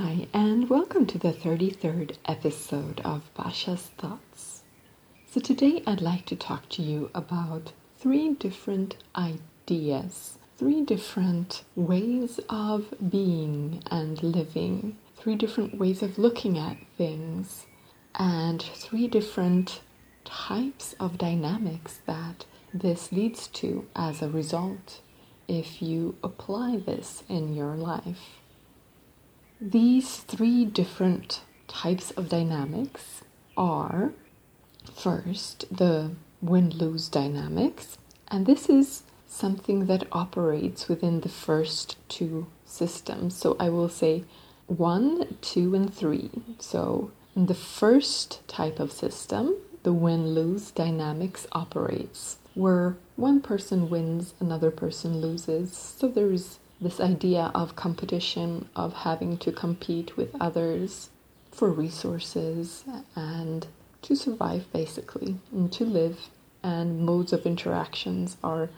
Hi, and welcome to the 33rd episode of Basha's Thoughts. So, today I'd like to talk to you about three different ideas, three different ways of being and living, three different ways of looking at things, and three different types of dynamics that this leads to as a result if you apply this in your life. These three different types of dynamics are first the win lose dynamics, and this is something that operates within the first two systems. So I will say one, two, and three. So in the first type of system, the win lose dynamics operates where one person wins, another person loses. So there's this idea of competition, of having to compete with others for resources and to survive basically and to live. And modes of interactions are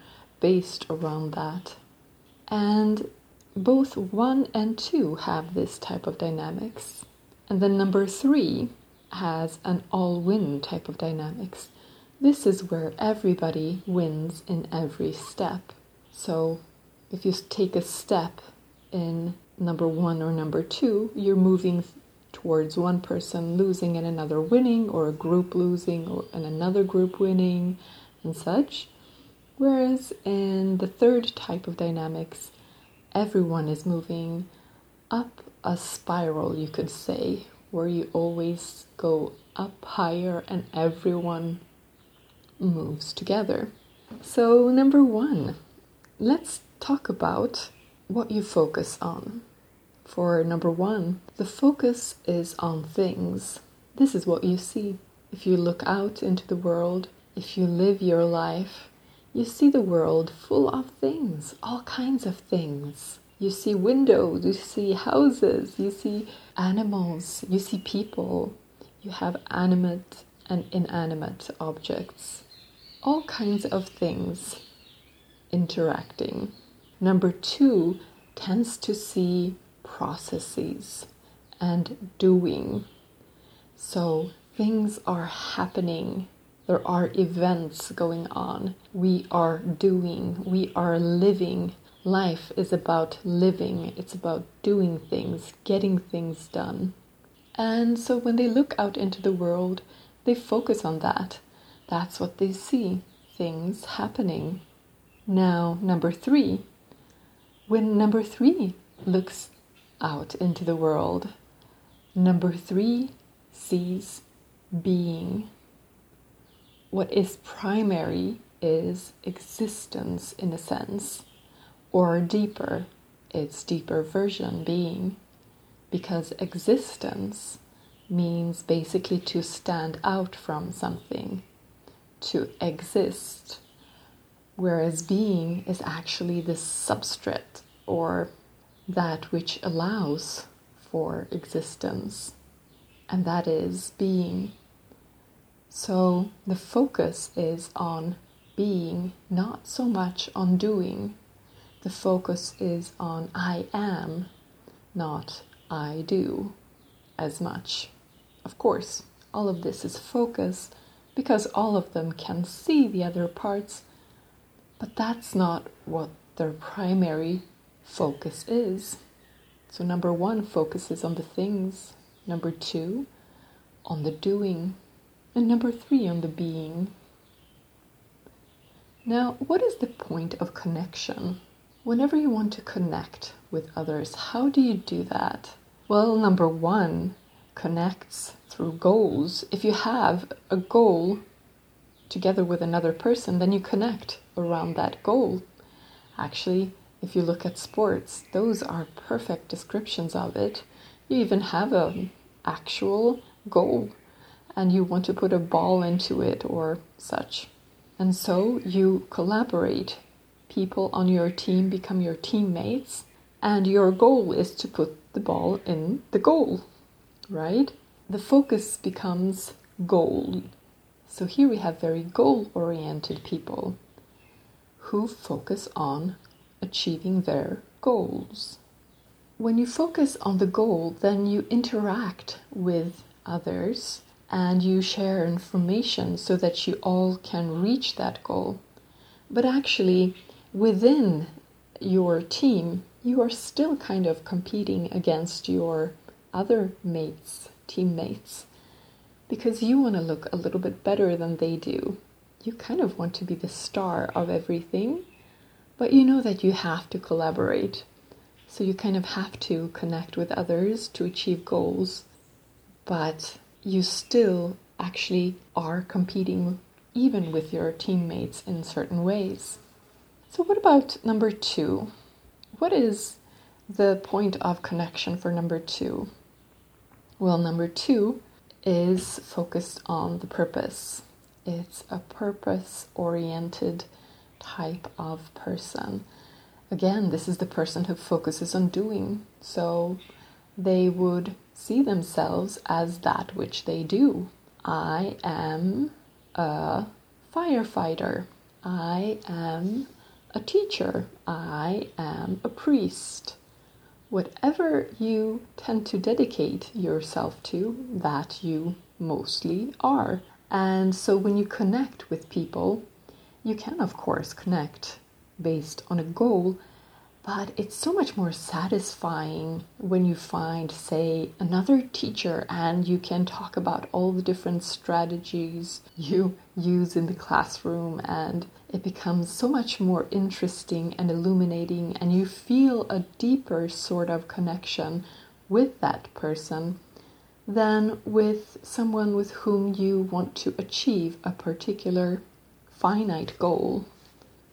based around that. And both one and two have this type of dynamics. And then number three has an all win type of dynamics. This is where everybody wins in every step. So if you take a step in number one or number two, you're moving towards one person losing and another winning, or a group losing or, and another group winning, and such. Whereas in the third type of dynamics, everyone is moving up a spiral, you could say, where you always go up higher and everyone moves together. So, number one, let's talk about what you focus on. For number one, the focus is on things. This is what you see. If you look out into the world, if you live your life, you see the world full of things, all kinds of things. You see windows, you see houses, you see animals, you see people, you have animate and inanimate objects, all kinds of things interacting. Number two tends to see processes and doing. So things are happening. There are events going on. We are doing. We are living. Life is about living. It's about doing things, getting things done. And so when they look out into the world, they focus on that. That's what they see things happening. Now, number three, when number three looks out into the world, number three sees being. What is primary is existence in a sense, or deeper, its deeper version being, because existence means basically to stand out from something, to exist whereas being is actually the substrate or that which allows for existence, and that is being. So the focus is on being, not so much on doing. The focus is on I am, not I do, as much. Of course, all of this is focus because all of them can see the other parts but that's not what their primary focus is. So, number one focuses on the things, number two, on the doing, and number three, on the being. Now, what is the point of connection? Whenever you want to connect with others, how do you do that? Well, number one connects through goals. If you have a goal together with another person, then you connect around that goal. Actually, if you look at sports, those are perfect descriptions of it. You even have an actual goal and you want to put a ball into it or such. And so you collaborate. People on your team become your teammates, and your goal is to put the ball in the goal, right? The focus becomes goal. So here we have very goal oriented people who focus on achieving their goals. when you focus on the goal, then you interact with others and you share information so that you all can reach that goal. But actually, within your team, you are still kind of competing against your other mates, teammates, because you want to look a little bit better than they do. You kind of want to be the star of everything, but you know that you have to collaborate. So you kind of have to connect with others to achieve goals, but you still actually are competing even with your teammates in certain ways. So, what about number two? What is the point of connection for number two? Well, number two is focused on the purpose. It's a purpose oriented type of person again, this is the person who focuses on doing. So they would see themselves as that which they do. I am a firefighter. I am a teacher. I am a priest. Whatever you tend to dedicate yourself to, that you mostly are. And so when you connect with people, you can, of course, connect based on a goal, but it's so much more satisfying when you find, say, another teacher and you can talk about all the different strategies you use in the classroom, and it becomes so much more interesting and illuminating, and you feel a deeper sort of connection with that person than with someone with whom you want to achieve a particular finite goal.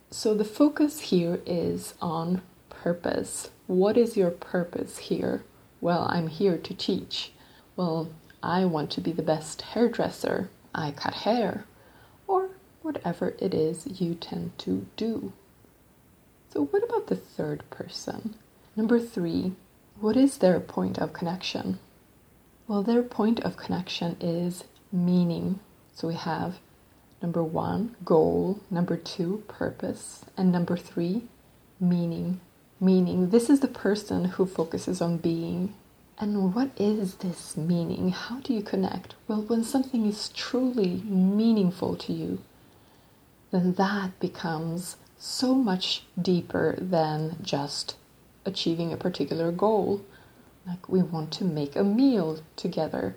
So the focus here is on purpose. What is your purpose here? Well, I'm here to teach. Well, I want to be the best hairdresser. I cut hair. Or whatever it is you tend to do. So, what about the third person? Number three, what is their point of connection? Well, their point of connection is meaning. So we have Number one, goal. Number two, purpose. And number three, meaning. Meaning, this is the person who focuses on being. And what is this meaning? How do you connect? Well, when something is truly meaningful to you, then that becomes so much deeper than just achieving a particular goal. Like we want to make a meal together.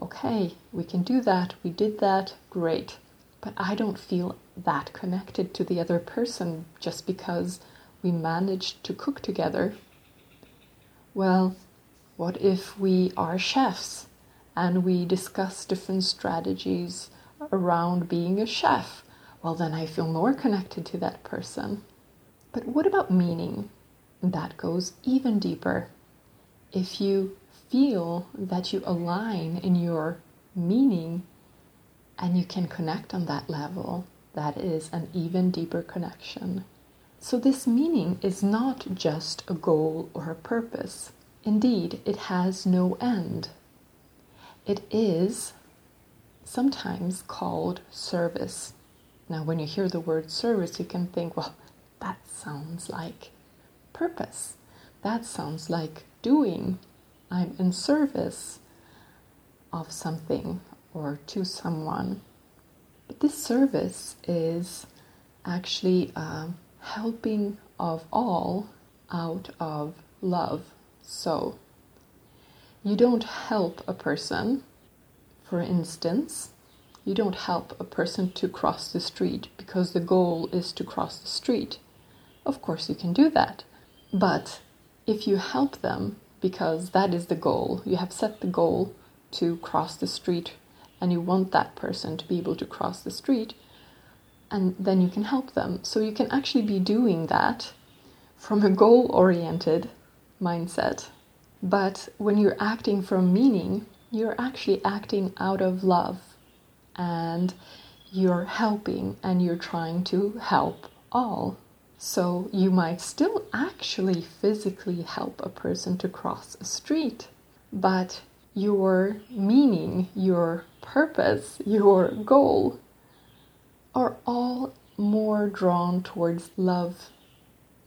Okay, we can do that. We did that. Great but I don't feel that connected to the other person just because we managed to cook together. Well, what if we are chefs and we discuss different strategies around being a chef? Well, then I feel more connected to that person. But what about meaning? That goes even deeper. If you feel that you align in your meaning and you can connect on that level, that is an even deeper connection. So, this meaning is not just a goal or a purpose. Indeed, it has no end. It is sometimes called service. Now, when you hear the word service, you can think, well, that sounds like purpose. That sounds like doing. I'm in service of something or to someone. But this service is actually uh, helping of all out of love. So, you don't help a person, for instance, you don't help a person to cross the street because the goal is to cross the street. Of course, you can do that. But if you help them because that is the goal, you have set the goal to cross the street and you want that person to be able to cross the street, and then you can help them. So you can actually be doing that from a goal oriented mindset. But when you're acting from meaning, you're actually acting out of love and you're helping and you're trying to help all. So you might still actually physically help a person to cross a street, but your meaning, your purpose, your goal are all more drawn towards love,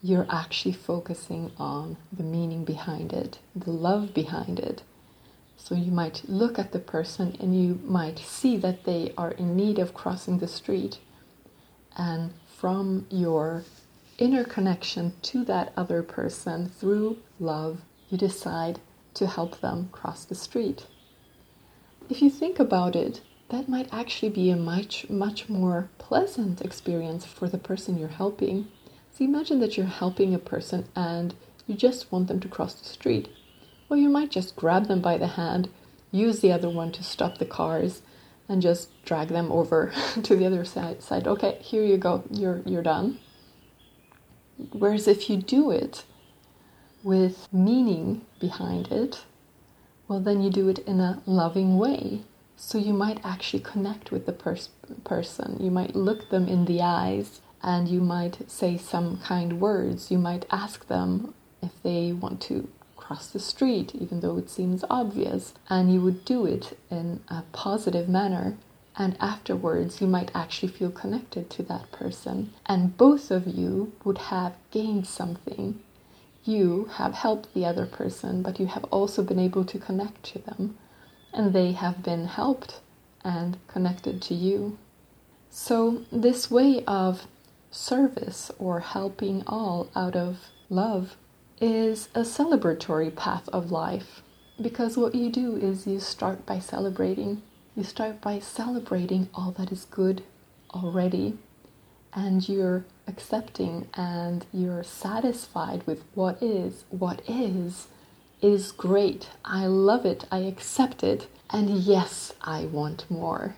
you're actually focusing on the meaning behind it, the love behind it. So you might look at the person and you might see that they are in need of crossing the street. And from your inner connection to that other person through love, you decide to help them cross the street. If you think about it, that might actually be a much, much more pleasant experience for the person you're helping. So imagine that you're helping a person and you just want them to cross the street. Well, you might just grab them by the hand, use the other one to stop the cars, and just drag them over to the other side. Side, okay, here you go, you're you're done. Whereas if you do it with meaning behind it, well, then you do it in a loving way. So you might actually connect with the pers- person. You might look them in the eyes and you might say some kind words. You might ask them if they want to cross the street, even though it seems obvious, and you would do it in a positive manner. And afterwards, you might actually feel connected to that person, and both of you would have gained something. You have helped the other person, but you have also been able to connect to them, and they have been helped and connected to you. So, this way of service or helping all out of love is a celebratory path of life because what you do is you start by celebrating. You start by celebrating all that is good already, and you're accepting and you're satisfied with what is. What is is great. I love it. I accept it. And yes, I want more.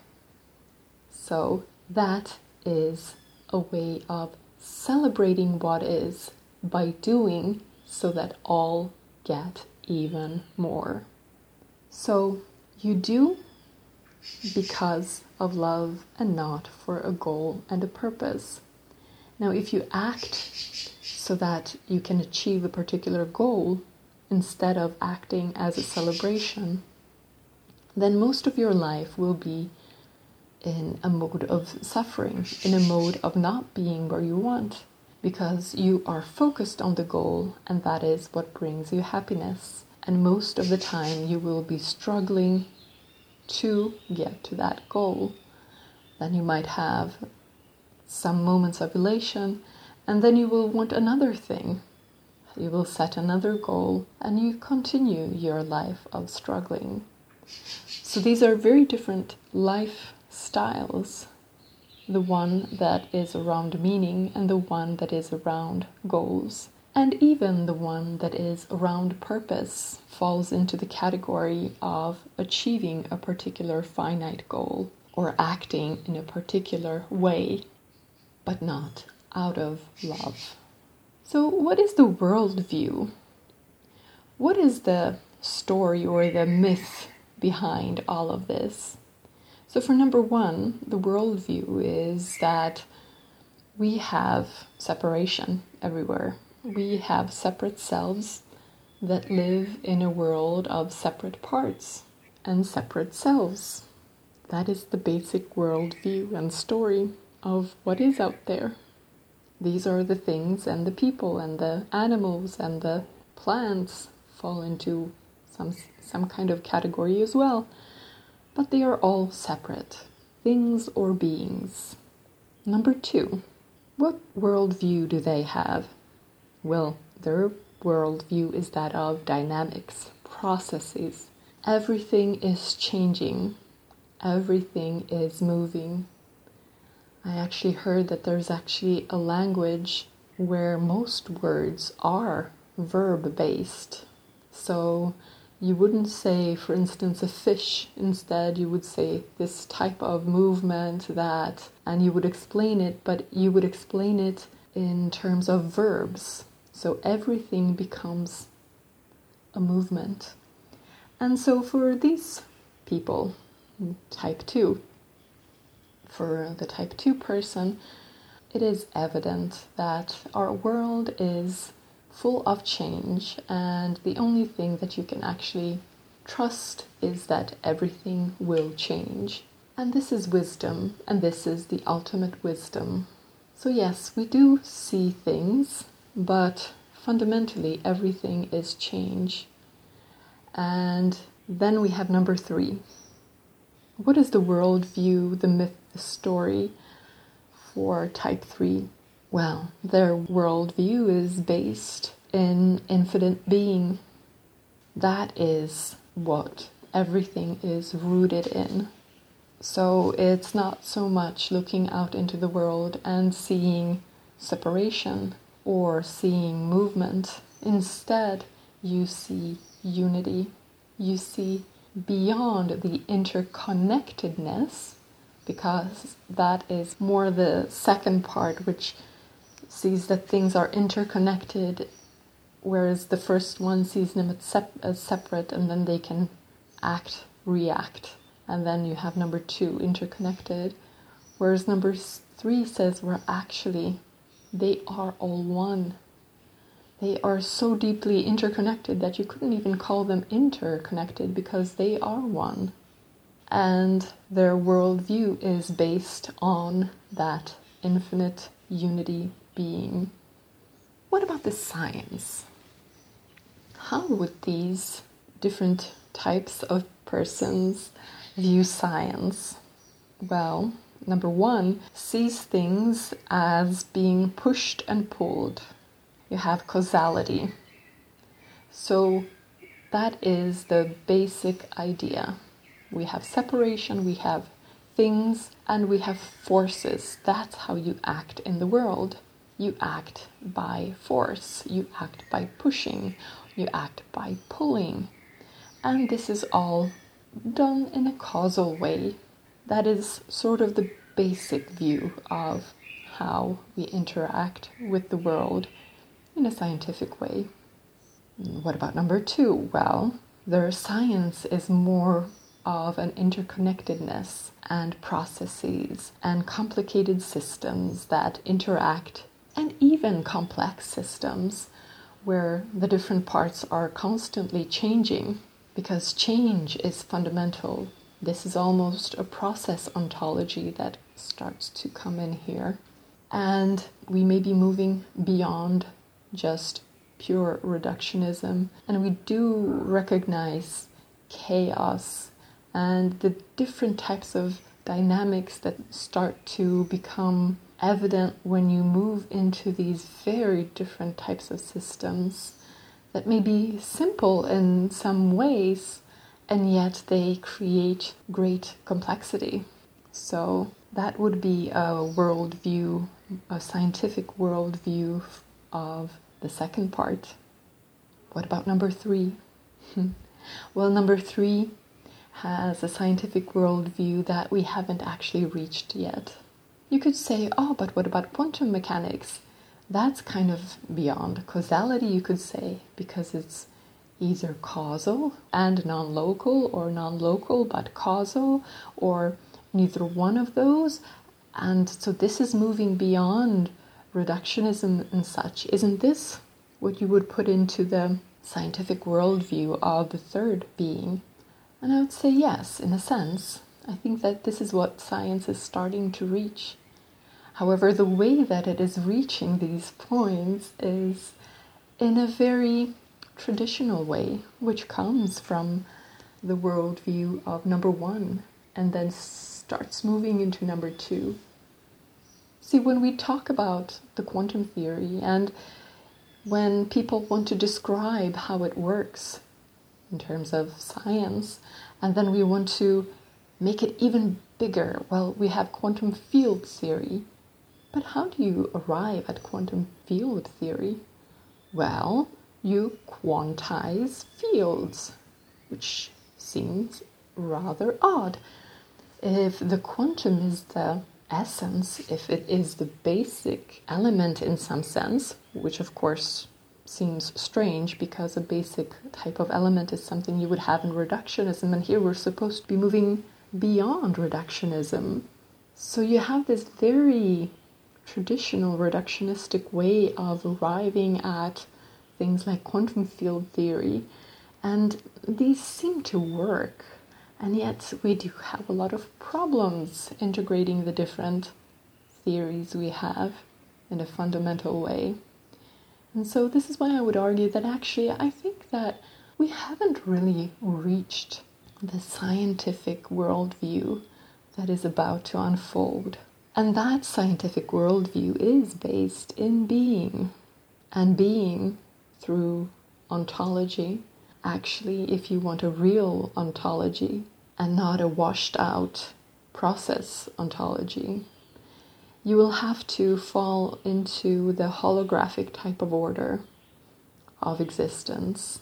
So that is a way of celebrating what is by doing so that all get even more. So you do because of love and not for a goal and a purpose. Now, if you act so that you can achieve a particular goal instead of acting as a celebration, then most of your life will be in a mode of suffering, in a mode of not being where you want because you are focused on the goal and that is what brings you happiness. And most of the time, you will be struggling to get to that goal. Then you might have some moments of elation, and then you will want another thing. You will set another goal, and you continue your life of struggling. So these are very different lifestyles the one that is around meaning and the one that is around goals. And even the one that is around purpose falls into the category of achieving a particular finite goal or acting in a particular way, but not out of love. So, what is the worldview? What is the story or the myth behind all of this? So, for number one, the worldview is that we have separation everywhere. We have separate selves that live in a world of separate parts and separate selves. That is the basic worldview and story of what is out there. These are the things and the people and the animals and the plants fall into some some kind of category as well but they are all separate things or beings. Number two, what worldview do they have? Well, their worldview is that of dynamics, processes. Everything is changing, everything is moving. I actually heard that there's actually a language where most words are verb based. So you wouldn't say, for instance, a fish. Instead, you would say this type of movement that, and you would explain it, but you would explain it in terms of verbs. So everything becomes a movement. And so for these people, type 2, for the type 2 person, it is evident that our world is full of change, and the only thing that you can actually trust is that everything will change. And this is wisdom, and this is the ultimate wisdom. So, yes, we do see things but fundamentally everything is change. And then we have number three. What is the worldview, the myth, the story for type three? Well, their worldview is based in infinite being. That is what everything is rooted in. So it's not so much looking out into the world and seeing separation or seeing movement. Instead, you see unity. You see beyond the interconnectedness, because that is more the second part, which sees that things are interconnected, whereas the first one sees them as, sep- as separate and then they can act, react and then you have number two interconnected whereas number three says we're actually they are all one. They are so deeply interconnected that you couldn't even call them interconnected because they are one. And their worldview is based on that infinite unity being. What about the science? How would these different types of persons view science? Well, number one, sees things as being pushed and pulled. You have causality. So that is the basic idea. We have separation, we have things, and we have forces. That's how you act in the world. You act by force, you act by pushing, you act by pulling. And this is all done in a causal way. That is sort of the basic view of how we interact with the world in a scientific way. What about number two? Well, their science is more of an interconnectedness and processes and complicated systems that interact, and even complex systems where the different parts are constantly changing because change is fundamental. This is almost a process ontology that starts to come in here. And we may be moving beyond just pure reductionism. And we do recognize chaos and the different types of dynamics that start to become evident when you move into these very different types of systems that may be simple in some ways, and yet they create great complexity. So, that would be a worldview, a scientific worldview of the second part. What about number three? Hmm. well, number three has a scientific worldview that we haven't actually reached yet. You could say, oh, but what about quantum mechanics? that's kind of beyond causality, you could say, because it's either causal and non local, or non local but causal, or neither one of those. And so this is moving beyond reductionism and such. Isn't this what you would put into the scientific worldview of the third being? And I would say yes, in a sense. I think that this is what science is starting to reach. However, the way that it is reaching these points is in a very traditional way, which comes from the worldview of number one and then starts moving into number two. See, when we talk about the quantum theory and when people want to describe how it works in terms of science, and then we want to make it even bigger, well, we have quantum field theory but how do you arrive at quantum field theory? Well, you quantize fields, which seems rather odd. If the quantum is the essence, if it is the basic element in some sense, which of course seems strange because a basic type of element is something you would have in reductionism, and here we're supposed to be moving beyond reductionism. So you have this very traditional reductionistic way of arriving at things like quantum field theory. And these seem to work. And yet, we do have a lot of problems integrating the different theories we have in a fundamental way. And so, this is why I would argue that actually, I think that we haven't really reached the scientific worldview that is about to unfold. And that scientific worldview is based in being, and being through ontology. Actually, if you want a real ontology and not a washed out process ontology, you will have to fall into the holographic type of order of existence.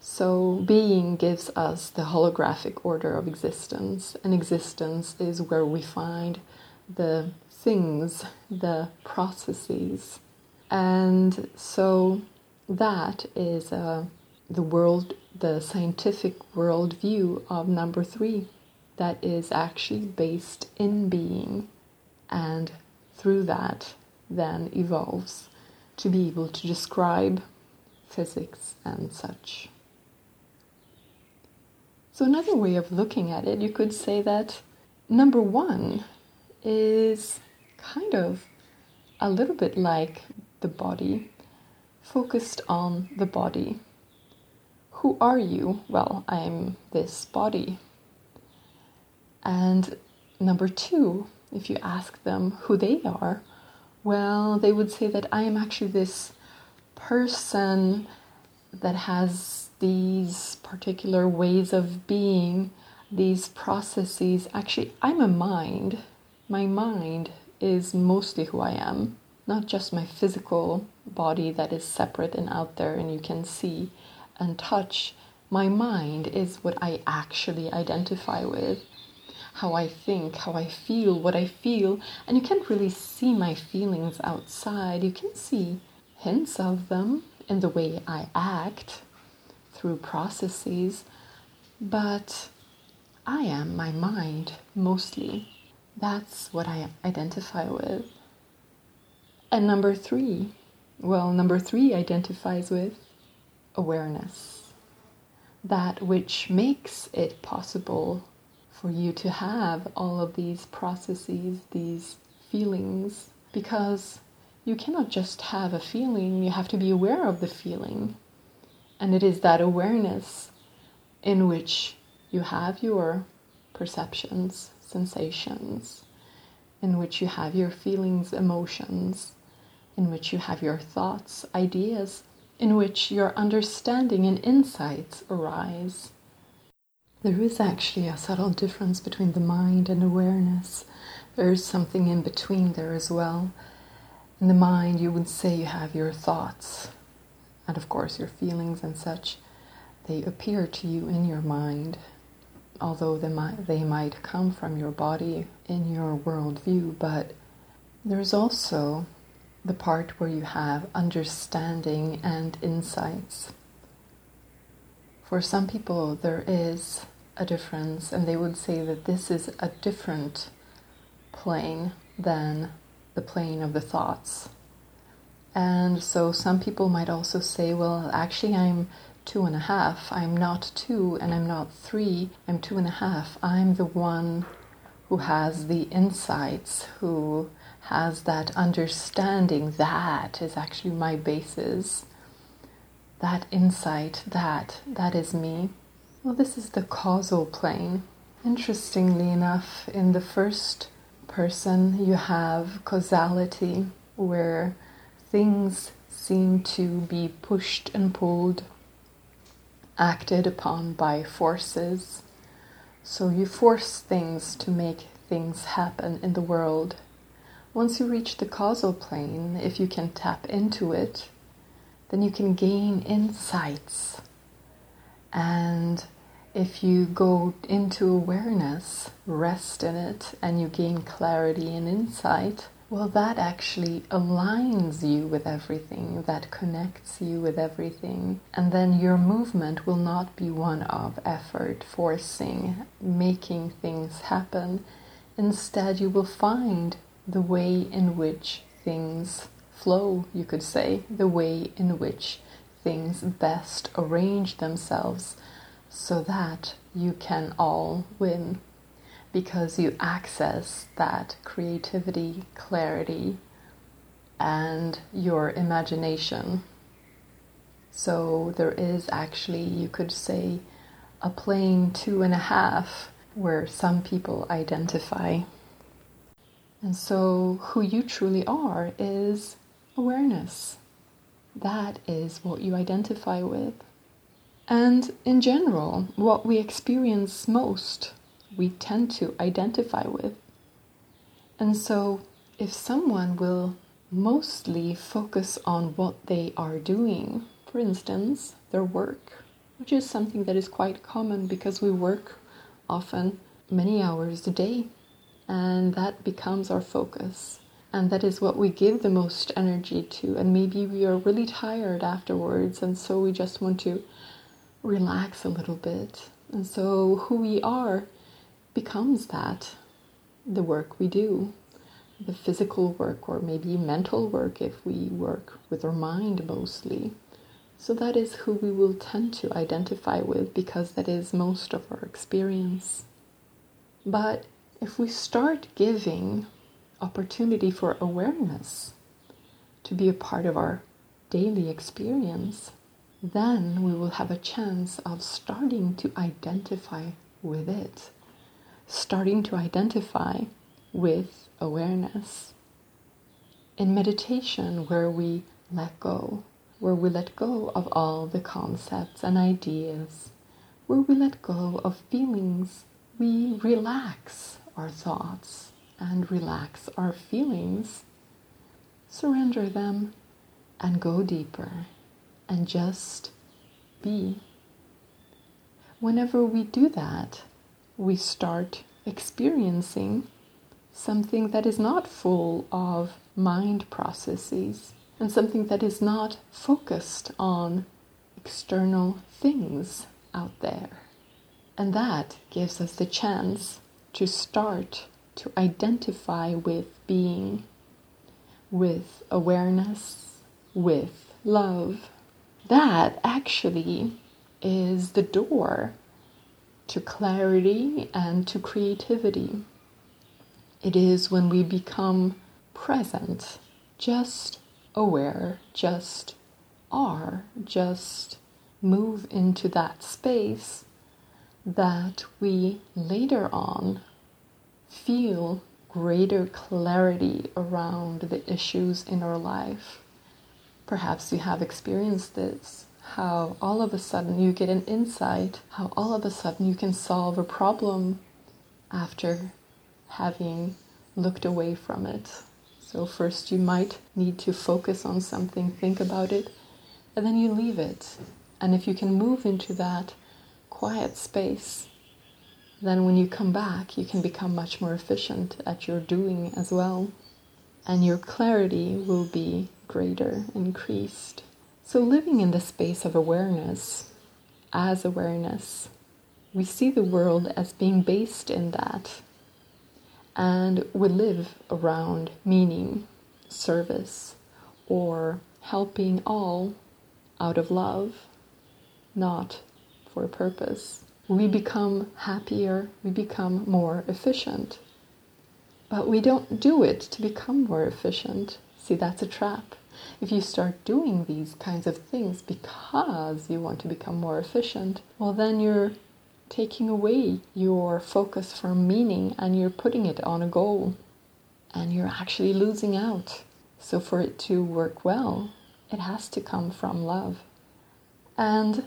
So, being gives us the holographic order of existence, and existence is where we find the things, the processes. And so, that is uh, the world, the scientific worldview of number three, that is actually based in being and through that then evolves to be able to describe physics and such. So, another way of looking at it, you could say that number one is kind of a little bit like the body, focused on the body. Who are you? Well, I'm this body. And number two if you ask them who they are, well, they would say that I am actually this person that has these particular ways of being, these processes. Actually, I'm a mind. My mind is mostly who I am, not just my physical body that is separate and out there and you can see and touch. My mind is what I actually identify with how I think, how I feel, what I feel, and you can't really see my feelings outside. You can see hints of them in the way I act through processes, but I am my mind mostly. That's what I identify with. And number three, well, number three identifies with awareness, that which makes it possible for you to have all of these processes, these feelings, because you cannot just have a feeling, you have to be aware of the feeling. And it is that awareness in which you have your perceptions, sensations, in which you have your feelings, emotions, in which you have your thoughts, ideas, in which your understanding and insights arise. There is actually a subtle difference between the mind and awareness. There is something in between there as well. In the mind, you would say you have your thoughts, and of course, your feelings and such. They appear to you in your mind, although they might, they might come from your body in your worldview, but there's also the part where you have understanding and insights. For some people, there is a difference, and they would say that this is a different plane than the plane of the thoughts. And so some people might also say, well, actually, I'm two and a half. I'm not two and I'm not three. I'm two and a half. I'm the one who has the insights, who has that understanding. That is actually my basis. That insight, that, that is me. Well, this is the causal plane. Interestingly enough, in the first person, you have causality, where things seem to be pushed and pulled, acted upon by forces. So you force things to make things happen in the world. Once you reach the causal plane, if you can tap into it, then you can gain insights and if you go into awareness, rest in it, and you gain clarity and insight, well, that actually aligns you with everything, that connects you with everything. And then your movement will not be one of effort, forcing, making things happen. Instead, you will find the way in which things flow, you could say, the way in which things best arrange themselves so that you can all win because you access that creativity, clarity, and your imagination. So there is actually, you could say, a plane two and a half where some people identify. And so, who you truly are is awareness. That is what you identify with. And in general, what we experience most, we tend to identify with. And so, if someone will mostly focus on what they are doing, for instance, their work, which is something that is quite common because we work often many hours a day, and that becomes our focus. And that is what we give the most energy to. And maybe we are really tired afterwards, and so we just want to relax a little bit. And so, who we are becomes that the work we do, the physical work, or maybe mental work if we work with our mind mostly. So, that is who we will tend to identify with because that is most of our experience. But if we start giving opportunity for awareness to be a part of our daily experience, then we will have a chance of starting to identify with it, starting to identify with awareness. In meditation, where we let go, where we let go of all the concepts and ideas, where we let go of feelings, we relax our thoughts and relax our feelings, surrender them, and go deeper and just be. Whenever we do that, we start experiencing something that is not full of mind processes and something that is not focused on external things out there. And that gives us the chance to start to identify with being, with awareness, with love. That actually is the door to clarity and to creativity. It is when we become present, just aware, just are, just move into that space that we later on feel greater clarity around the issues in our life. Perhaps you have experienced this how all of a sudden you get an insight, how all of a sudden you can solve a problem after having looked away from it. So, first you might need to focus on something, think about it, and then you leave it. And if you can move into that quiet space, then when you come back, you can become much more efficient at your doing as well. And your clarity will be greater, increased. So, living in the space of awareness, as awareness, we see the world as being based in that. And we live around meaning, service, or helping all out of love, not for a purpose. We become happier, we become more efficient. But we don't do it to become more efficient. See, that's a trap. If you start doing these kinds of things because you want to become more efficient, well, then you're taking away your focus from meaning and you're putting it on a goal and you're actually losing out. So, for it to work well, it has to come from love. And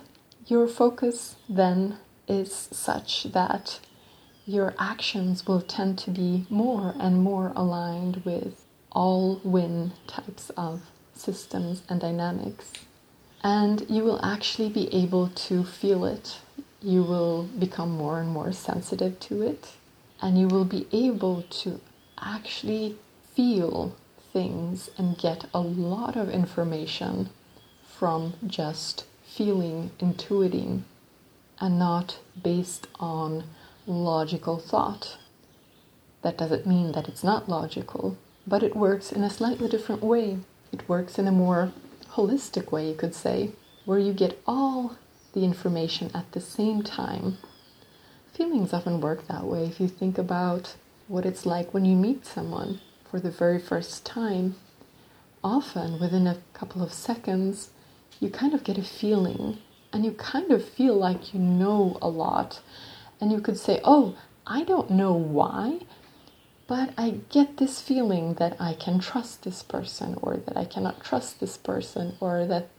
your focus then is such that your actions will tend to be more and more aligned with all win types of systems and dynamics. And you will actually be able to feel it. You will become more and more sensitive to it. And you will be able to actually feel things and get a lot of information from just feeling, intuiting, and not based on logical thought. That doesn't mean that it's not logical, but it works in a slightly different way. It works in a more holistic way, you could say, where you get all the information at the same time. Feelings often work that way if you think about what it's like when you meet someone for the very first time often within a couple of seconds, you kind of get a feeling and you kind of feel like you know a lot. And you could say, Oh, I don't know why, but I get this feeling that I can trust this person or that I cannot trust this person or that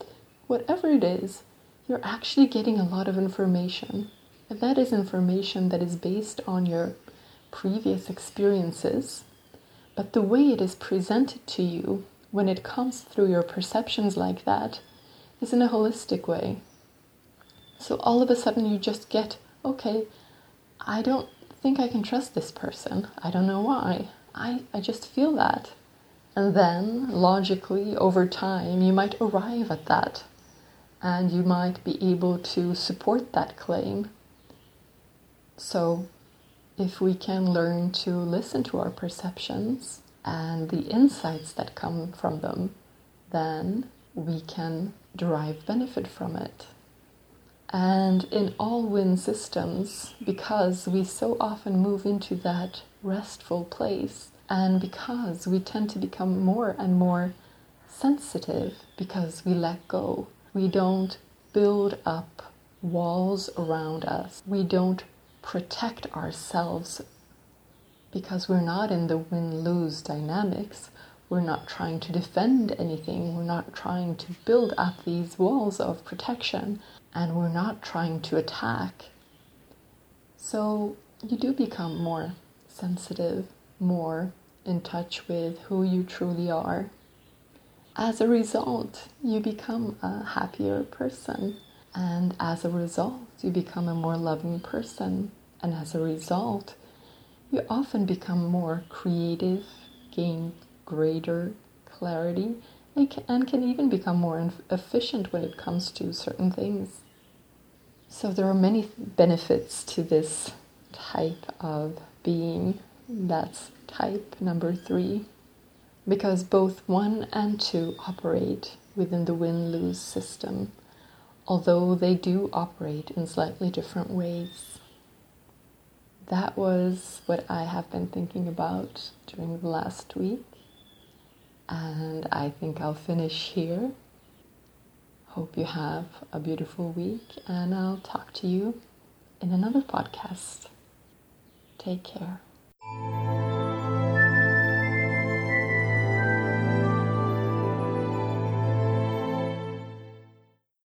whatever it is, you're actually getting a lot of information. And that is information that is based on your previous experiences, but the way it is presented to you when it comes through your perceptions like that is in a holistic way. So all of a sudden you just get, okay, I don't think I can trust this person. I don't know why. I, I just feel that. And then, logically, over time, you might arrive at that. And you might be able to support that claim. So, if we can learn to listen to our perceptions and the insights that come from them, then we can derive benefit from it. And in all win systems, because we so often move into that restful place, and because we tend to become more and more sensitive because we let go, we don't build up walls around us, we don't protect ourselves because we're not in the win lose dynamics. We're not trying to defend anything. We're not trying to build up these walls of protection and we're not trying to attack. So you do become more sensitive, more in touch with who you truly are. As a result, you become a happier person. And as a result, you become a more loving person. And as a result, you often become more creative, gain greater clarity, and can even become more efficient when it comes to certain things. So there are many benefits to this type of being. That's type number three. Because both one and two operate within the win lose system, although they do operate in slightly different ways. That was what I have been thinking about during the last week, and I think I'll finish here. Hope you have a beautiful week, and I'll talk to you in another podcast. Take care.